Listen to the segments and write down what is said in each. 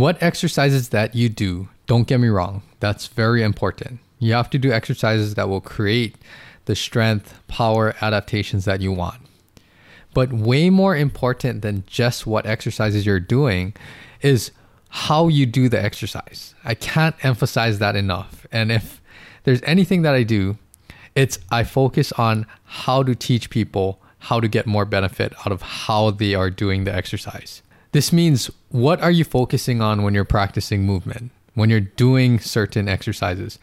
What exercises that you do, don't get me wrong, that's very important. You have to do exercises that will create the strength, power, adaptations that you want. But way more important than just what exercises you're doing is how you do the exercise. I can't emphasize that enough. And if there's anything that I do, it's I focus on how to teach people how to get more benefit out of how they are doing the exercise. This means what are you focusing on when you're practicing movement, when you're doing certain exercises?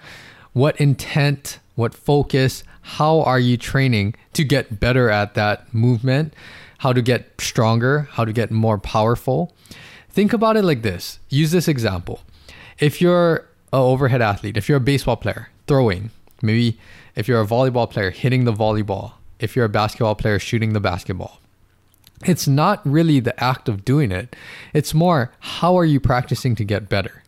What intent, what focus, how are you training to get better at that movement? How to get stronger, how to get more powerful? Think about it like this. Use this example. If you're an overhead athlete, if you're a baseball player, throwing, maybe if you're a volleyball player, hitting the volleyball, if you're a basketball player, shooting the basketball. It's not really the act of doing it. It's more how are you practicing to get better?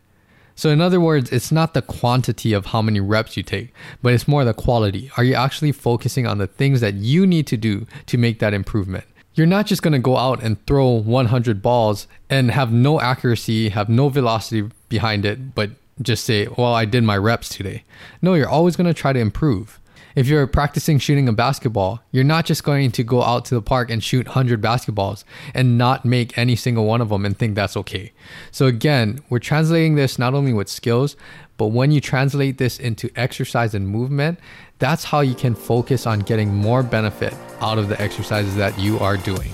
So, in other words, it's not the quantity of how many reps you take, but it's more the quality. Are you actually focusing on the things that you need to do to make that improvement? You're not just going to go out and throw 100 balls and have no accuracy, have no velocity behind it, but just say, well, I did my reps today. No, you're always going to try to improve. If you're practicing shooting a basketball, you're not just going to go out to the park and shoot 100 basketballs and not make any single one of them and think that's okay. So, again, we're translating this not only with skills, but when you translate this into exercise and movement, that's how you can focus on getting more benefit out of the exercises that you are doing.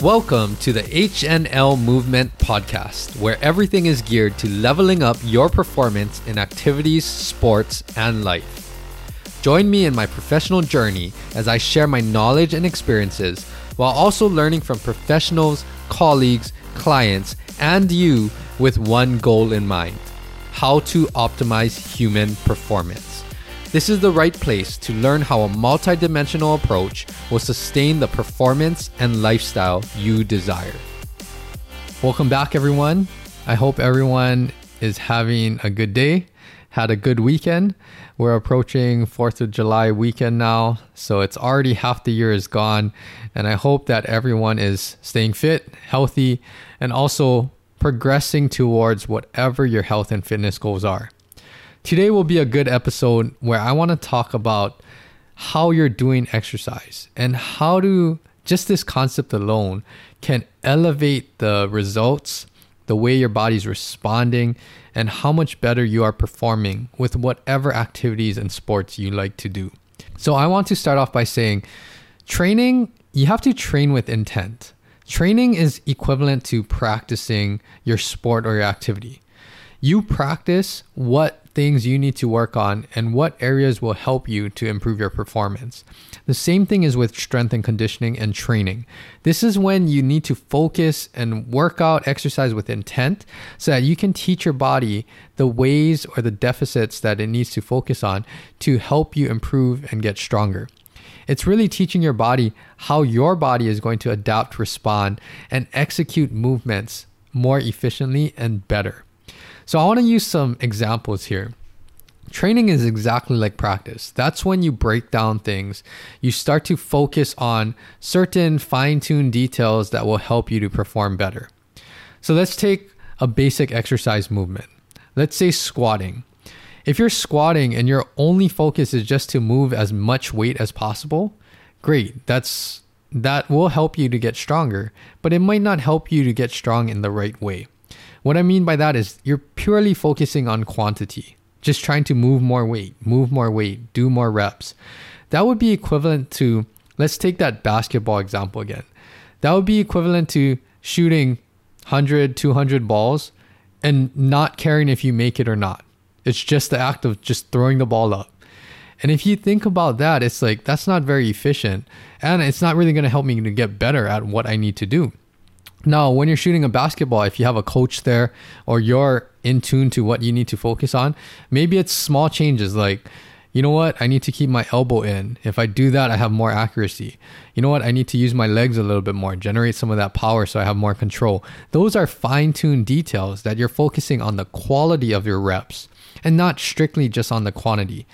Welcome to the HNL Movement Podcast, where everything is geared to leveling up your performance in activities, sports, and life. Join me in my professional journey as I share my knowledge and experiences while also learning from professionals, colleagues, clients, and you with one goal in mind how to optimize human performance. This is the right place to learn how a multidimensional approach will sustain the performance and lifestyle you desire. Welcome back, everyone. I hope everyone is having a good day, had a good weekend. We're approaching 4th of July weekend now, so it's already half the year is gone. And I hope that everyone is staying fit, healthy, and also progressing towards whatever your health and fitness goals are. Today will be a good episode where I want to talk about how you're doing exercise and how to just this concept alone can elevate the results, the way your body's responding, and how much better you are performing with whatever activities and sports you like to do. So, I want to start off by saying training, you have to train with intent. Training is equivalent to practicing your sport or your activity. You practice what things you need to work on and what areas will help you to improve your performance. The same thing is with strength and conditioning and training. This is when you need to focus and work out exercise with intent so that you can teach your body the ways or the deficits that it needs to focus on to help you improve and get stronger. It's really teaching your body how your body is going to adapt, respond, and execute movements more efficiently and better. So I want to use some examples here. Training is exactly like practice. That's when you break down things. You start to focus on certain fine tuned details that will help you to perform better. So let's take a basic exercise movement. Let's say squatting. If you're squatting and your only focus is just to move as much weight as possible, great. That's that will help you to get stronger, but it might not help you to get strong in the right way. What I mean by that is you're purely focusing on quantity, just trying to move more weight, move more weight, do more reps. That would be equivalent to, let's take that basketball example again. That would be equivalent to shooting 100, 200 balls and not caring if you make it or not. It's just the act of just throwing the ball up. And if you think about that, it's like that's not very efficient and it's not really going to help me to get better at what I need to do. Now, when you're shooting a basketball, if you have a coach there or you're in tune to what you need to focus on, maybe it's small changes like, you know what, I need to keep my elbow in. If I do that, I have more accuracy. You know what, I need to use my legs a little bit more, generate some of that power so I have more control. Those are fine tuned details that you're focusing on the quality of your reps and not strictly just on the quantity.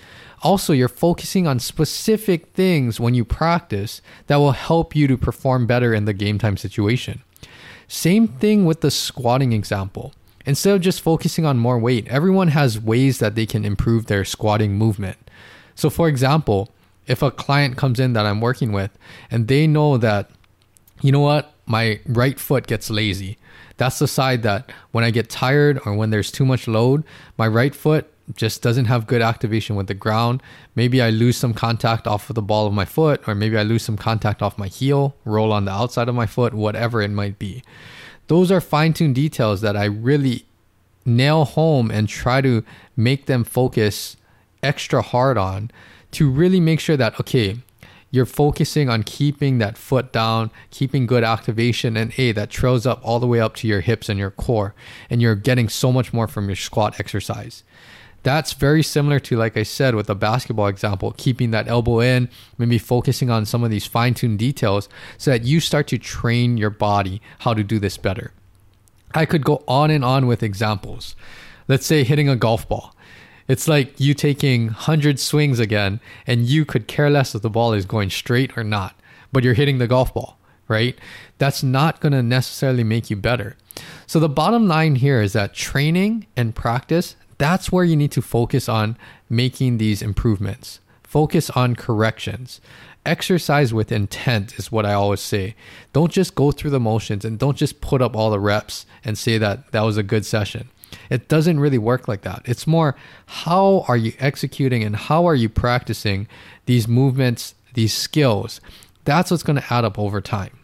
Also, you're focusing on specific things when you practice that will help you to perform better in the game time situation. Same thing with the squatting example. Instead of just focusing on more weight, everyone has ways that they can improve their squatting movement. So, for example, if a client comes in that I'm working with and they know that, you know what, my right foot gets lazy. That's the side that when I get tired or when there's too much load, my right foot just doesn't have good activation with the ground. Maybe I lose some contact off of the ball of my foot, or maybe I lose some contact off my heel, roll on the outside of my foot, whatever it might be. Those are fine tuned details that I really nail home and try to make them focus extra hard on to really make sure that, okay, you're focusing on keeping that foot down, keeping good activation, and A, that trails up all the way up to your hips and your core. And you're getting so much more from your squat exercise. That's very similar to, like I said, with the basketball example, keeping that elbow in, maybe focusing on some of these fine tuned details so that you start to train your body how to do this better. I could go on and on with examples. Let's say hitting a golf ball. It's like you taking 100 swings again, and you could care less if the ball is going straight or not, but you're hitting the golf ball, right? That's not going to necessarily make you better. So, the bottom line here is that training and practice, that's where you need to focus on making these improvements. Focus on corrections. Exercise with intent is what I always say. Don't just go through the motions and don't just put up all the reps and say that that was a good session. It doesn't really work like that. It's more how are you executing and how are you practicing these movements, these skills. That's what's going to add up over time.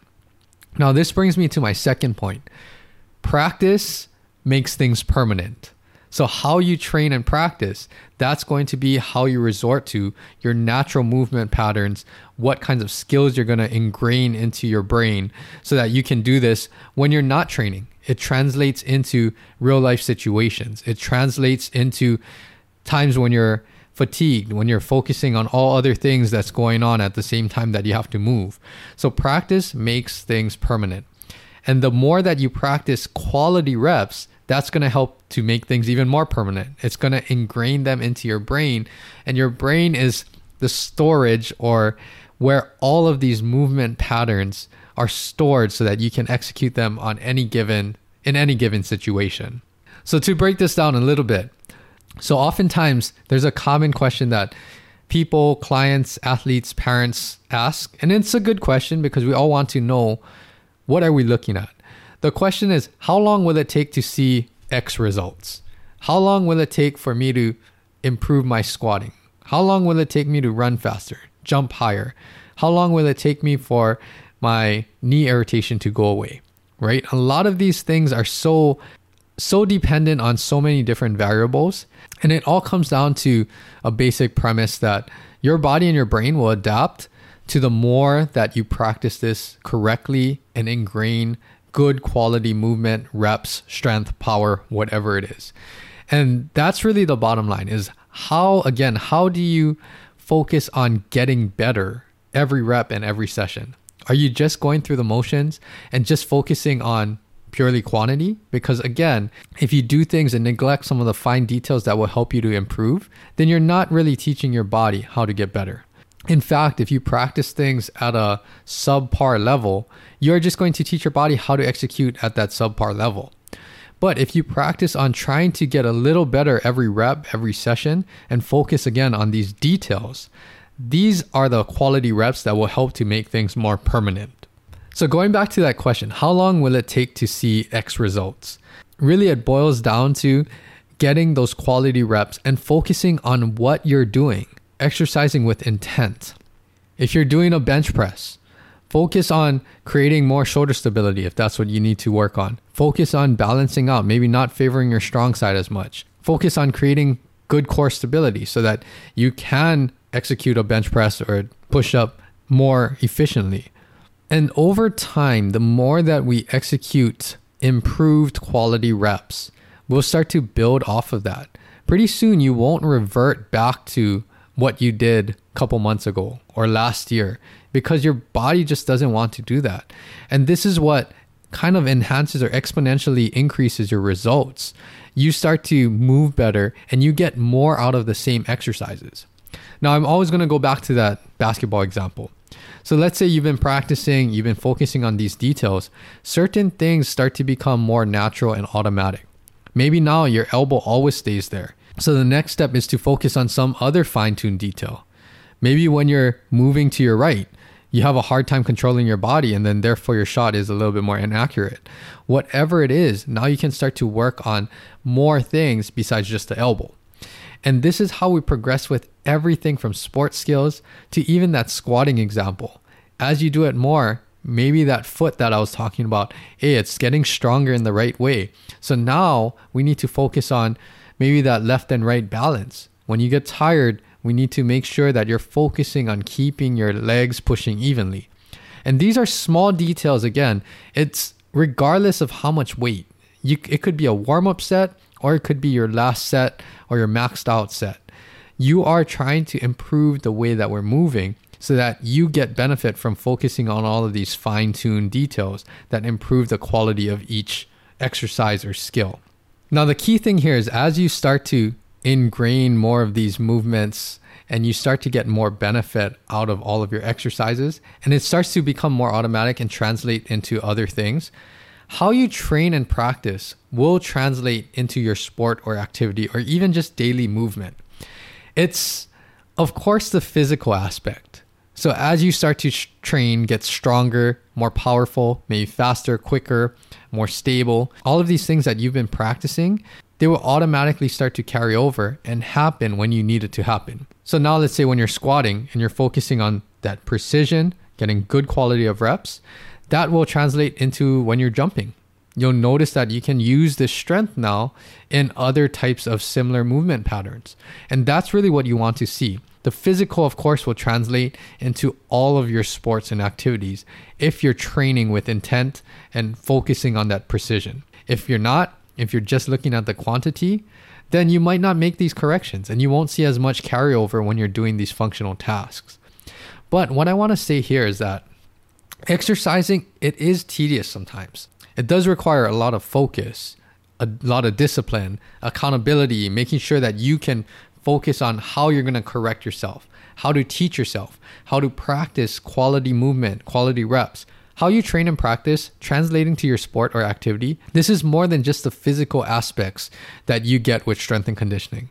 Now, this brings me to my second point practice makes things permanent. So, how you train and practice, that's going to be how you resort to your natural movement patterns, what kinds of skills you're going to ingrain into your brain so that you can do this when you're not training. It translates into real life situations, it translates into times when you're fatigued, when you're focusing on all other things that's going on at the same time that you have to move. So, practice makes things permanent. And the more that you practice quality reps, that's going to help to make things even more permanent. It's going to ingrain them into your brain, and your brain is the storage or where all of these movement patterns are stored so that you can execute them on any given in any given situation. So to break this down a little bit. So oftentimes there's a common question that people, clients, athletes, parents ask, and it's a good question because we all want to know what are we looking at? The question is, how long will it take to see X results? How long will it take for me to improve my squatting? How long will it take me to run faster, jump higher? How long will it take me for my knee irritation to go away? Right? A lot of these things are so so dependent on so many different variables and it all comes down to a basic premise that your body and your brain will adapt to the more that you practice this correctly and ingrain good quality movement, reps, strength, power, whatever it is. And that's really the bottom line is how again, how do you focus on getting better every rep and every session? Are you just going through the motions and just focusing on purely quantity? Because again, if you do things and neglect some of the fine details that will help you to improve, then you're not really teaching your body how to get better. In fact, if you practice things at a subpar level, you're just going to teach your body how to execute at that subpar level. But if you practice on trying to get a little better every rep, every session, and focus again on these details, these are the quality reps that will help to make things more permanent. So, going back to that question, how long will it take to see X results? Really, it boils down to getting those quality reps and focusing on what you're doing exercising with intent. If you're doing a bench press, focus on creating more shoulder stability if that's what you need to work on. Focus on balancing out, maybe not favoring your strong side as much. Focus on creating good core stability so that you can execute a bench press or push up more efficiently. And over time, the more that we execute improved quality reps, we'll start to build off of that. Pretty soon, you won't revert back to what you did a couple months ago or last year because your body just doesn't want to do that. And this is what kind of enhances or exponentially increases your results. You start to move better and you get more out of the same exercises. Now, I'm always going to go back to that basketball example. So let's say you've been practicing, you've been focusing on these details, certain things start to become more natural and automatic. Maybe now your elbow always stays there. So the next step is to focus on some other fine tuned detail. Maybe when you're moving to your right, you have a hard time controlling your body and then therefore your shot is a little bit more inaccurate. Whatever it is, now you can start to work on more things besides just the elbow. And this is how we progress with everything from sports skills to even that squatting example. As you do it more, maybe that foot that I was talking about, hey, it's getting stronger in the right way. So now we need to focus on maybe that left and right balance. When you get tired, we need to make sure that you're focusing on keeping your legs pushing evenly. And these are small details again. It's regardless of how much weight. You, it could be a warm up set or it could be your last set or your maxed out set. You are trying to improve the way that we're moving so that you get benefit from focusing on all of these fine tuned details that improve the quality of each exercise or skill. Now, the key thing here is as you start to ingrain more of these movements and you start to get more benefit out of all of your exercises and it starts to become more automatic and translate into other things how you train and practice will translate into your sport or activity or even just daily movement. It's of course the physical aspect so as you start to train get stronger more powerful maybe faster quicker more stable all of these things that you've been practicing they will automatically start to carry over and happen when you need it to happen. So now let's say when you're squatting and you're focusing on that precision, getting good quality of reps, that will translate into when you're jumping. You'll notice that you can use this strength now in other types of similar movement patterns. And that's really what you want to see. The physical, of course, will translate into all of your sports and activities if you're training with intent and focusing on that precision. If you're not, if you're just looking at the quantity, then you might not make these corrections and you won't see as much carryover when you're doing these functional tasks. But what I want to say here is that exercising it is tedious sometimes. It does require a lot of focus, a lot of discipline, accountability, making sure that you can focus on how you're going to correct yourself, how to teach yourself, how to practice quality movement, quality reps, how you train and practice translating to your sport or activity, this is more than just the physical aspects that you get with strength and conditioning.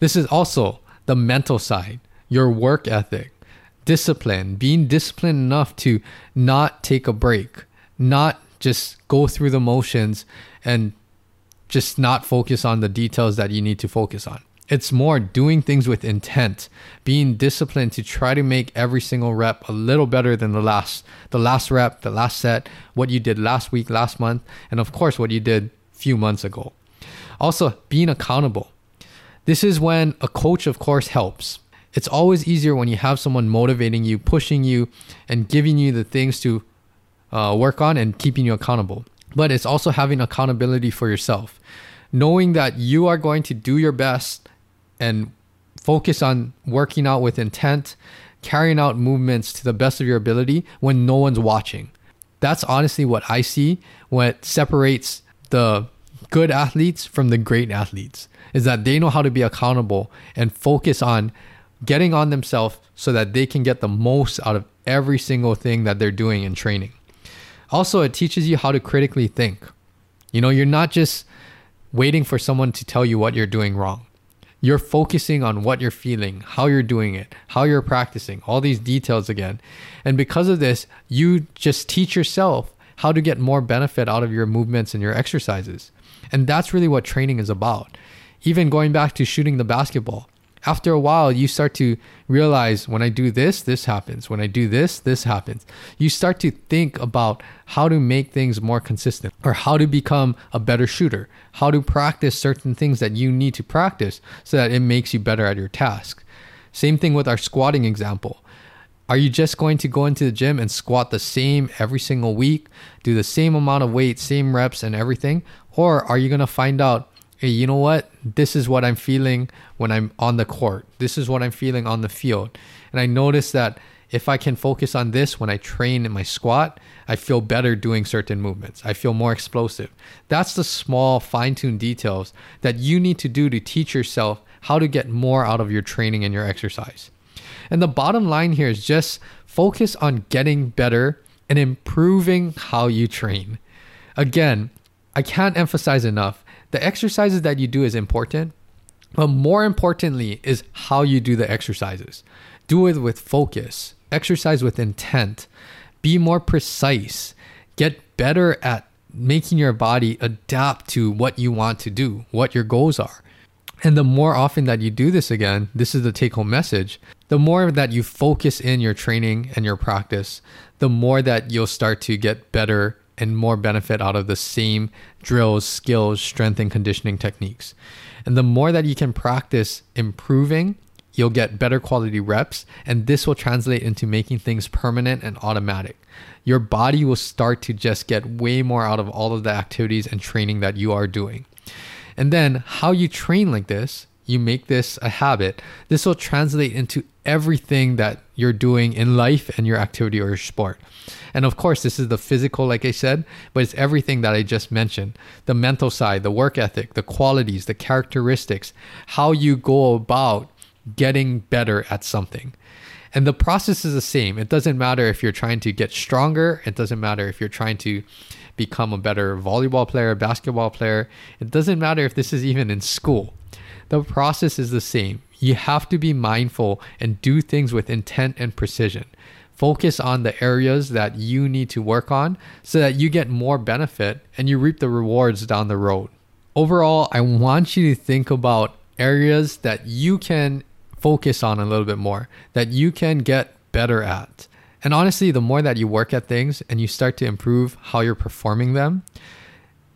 This is also the mental side, your work ethic, discipline, being disciplined enough to not take a break, not just go through the motions and just not focus on the details that you need to focus on. It's more doing things with intent, being disciplined to try to make every single rep a little better than the last, the last rep, the last set, what you did last week, last month, and of course what you did few months ago. Also, being accountable. This is when a coach, of course, helps. It's always easier when you have someone motivating you, pushing you, and giving you the things to uh, work on and keeping you accountable. But it's also having accountability for yourself, knowing that you are going to do your best and focus on working out with intent, carrying out movements to the best of your ability when no one's watching. That's honestly what I see what separates the good athletes from the great athletes is that they know how to be accountable and focus on getting on themselves so that they can get the most out of every single thing that they're doing in training. Also, it teaches you how to critically think. You know, you're not just waiting for someone to tell you what you're doing wrong. You're focusing on what you're feeling, how you're doing it, how you're practicing, all these details again. And because of this, you just teach yourself how to get more benefit out of your movements and your exercises. And that's really what training is about. Even going back to shooting the basketball, after a while, you start to realize when I do this, this happens. When I do this, this happens. You start to think about how to make things more consistent or how to become a better shooter, how to practice certain things that you need to practice so that it makes you better at your task. Same thing with our squatting example. Are you just going to go into the gym and squat the same every single week, do the same amount of weight, same reps, and everything? Or are you going to find out hey, you know what? This is what I'm feeling when I'm on the court. This is what I'm feeling on the field. And I notice that, if I can focus on this when I train in my squat, I feel better doing certain movements. I feel more explosive. That's the small, fine tuned details that you need to do to teach yourself how to get more out of your training and your exercise. And the bottom line here is just focus on getting better and improving how you train. Again, I can't emphasize enough the exercises that you do is important, but more importantly is how you do the exercises. Do it with focus, exercise with intent, be more precise, get better at making your body adapt to what you want to do, what your goals are. And the more often that you do this again, this is the take home message, the more that you focus in your training and your practice, the more that you'll start to get better and more benefit out of the same drills, skills, strength, and conditioning techniques. And the more that you can practice improving, you'll get better quality reps, and this will translate into making things permanent and automatic. Your body will start to just get way more out of all of the activities and training that you are doing. And then, how you train like this, you make this a habit, this will translate into everything that you're doing in life and your activity or your sport. And of course, this is the physical, like I said, but it's everything that I just mentioned the mental side, the work ethic, the qualities, the characteristics, how you go about getting better at something. And the process is the same. It doesn't matter if you're trying to get stronger, it doesn't matter if you're trying to become a better volleyball player, basketball player. It doesn't matter if this is even in school. The process is the same. You have to be mindful and do things with intent and precision. Focus on the areas that you need to work on so that you get more benefit and you reap the rewards down the road. Overall, I want you to think about areas that you can focus on a little bit more, that you can get better at. And honestly, the more that you work at things and you start to improve how you're performing them,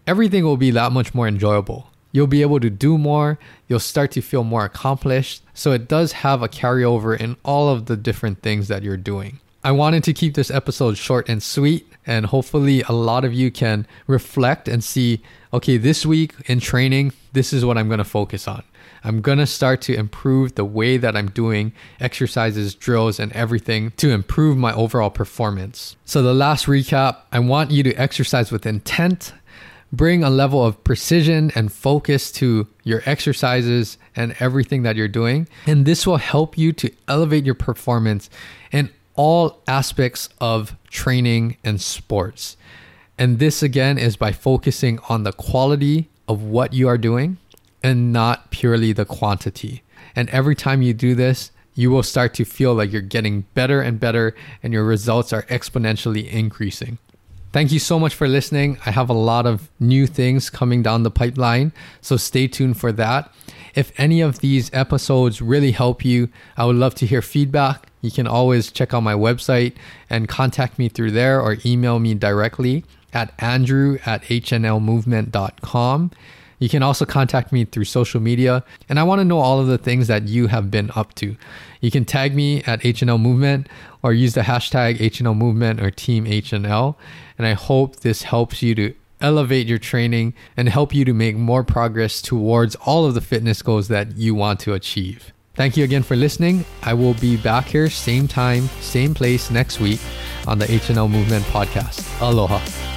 everything will be that much more enjoyable. You'll be able to do more, you'll start to feel more accomplished. So it does have a carryover in all of the different things that you're doing. I wanted to keep this episode short and sweet, and hopefully, a lot of you can reflect and see okay, this week in training, this is what I'm going to focus on. I'm to start to improve the way that I'm doing exercises, drills, and everything to improve my overall performance. So, the last recap I want you to exercise with intent, bring a level of precision and focus to your exercises and everything that you're doing. And this will help you to elevate your performance in all aspects of training and sports. And this again is by focusing on the quality of what you are doing and not purely the quantity. And every time you do this, you will start to feel like you're getting better and better, and your results are exponentially increasing. Thank you so much for listening. I have a lot of new things coming down the pipeline, so stay tuned for that. If any of these episodes really help you, I would love to hear feedback. You can always check out my website and contact me through there or email me directly at andrew at hnlmovement.com. You can also contact me through social media, and I want to know all of the things that you have been up to. You can tag me at HNL Movement or use the hashtag HNL Movement or Team HNL. And I hope this helps you to elevate your training and help you to make more progress towards all of the fitness goals that you want to achieve. Thank you again for listening. I will be back here, same time, same place next week on the HNL Movement podcast. Aloha.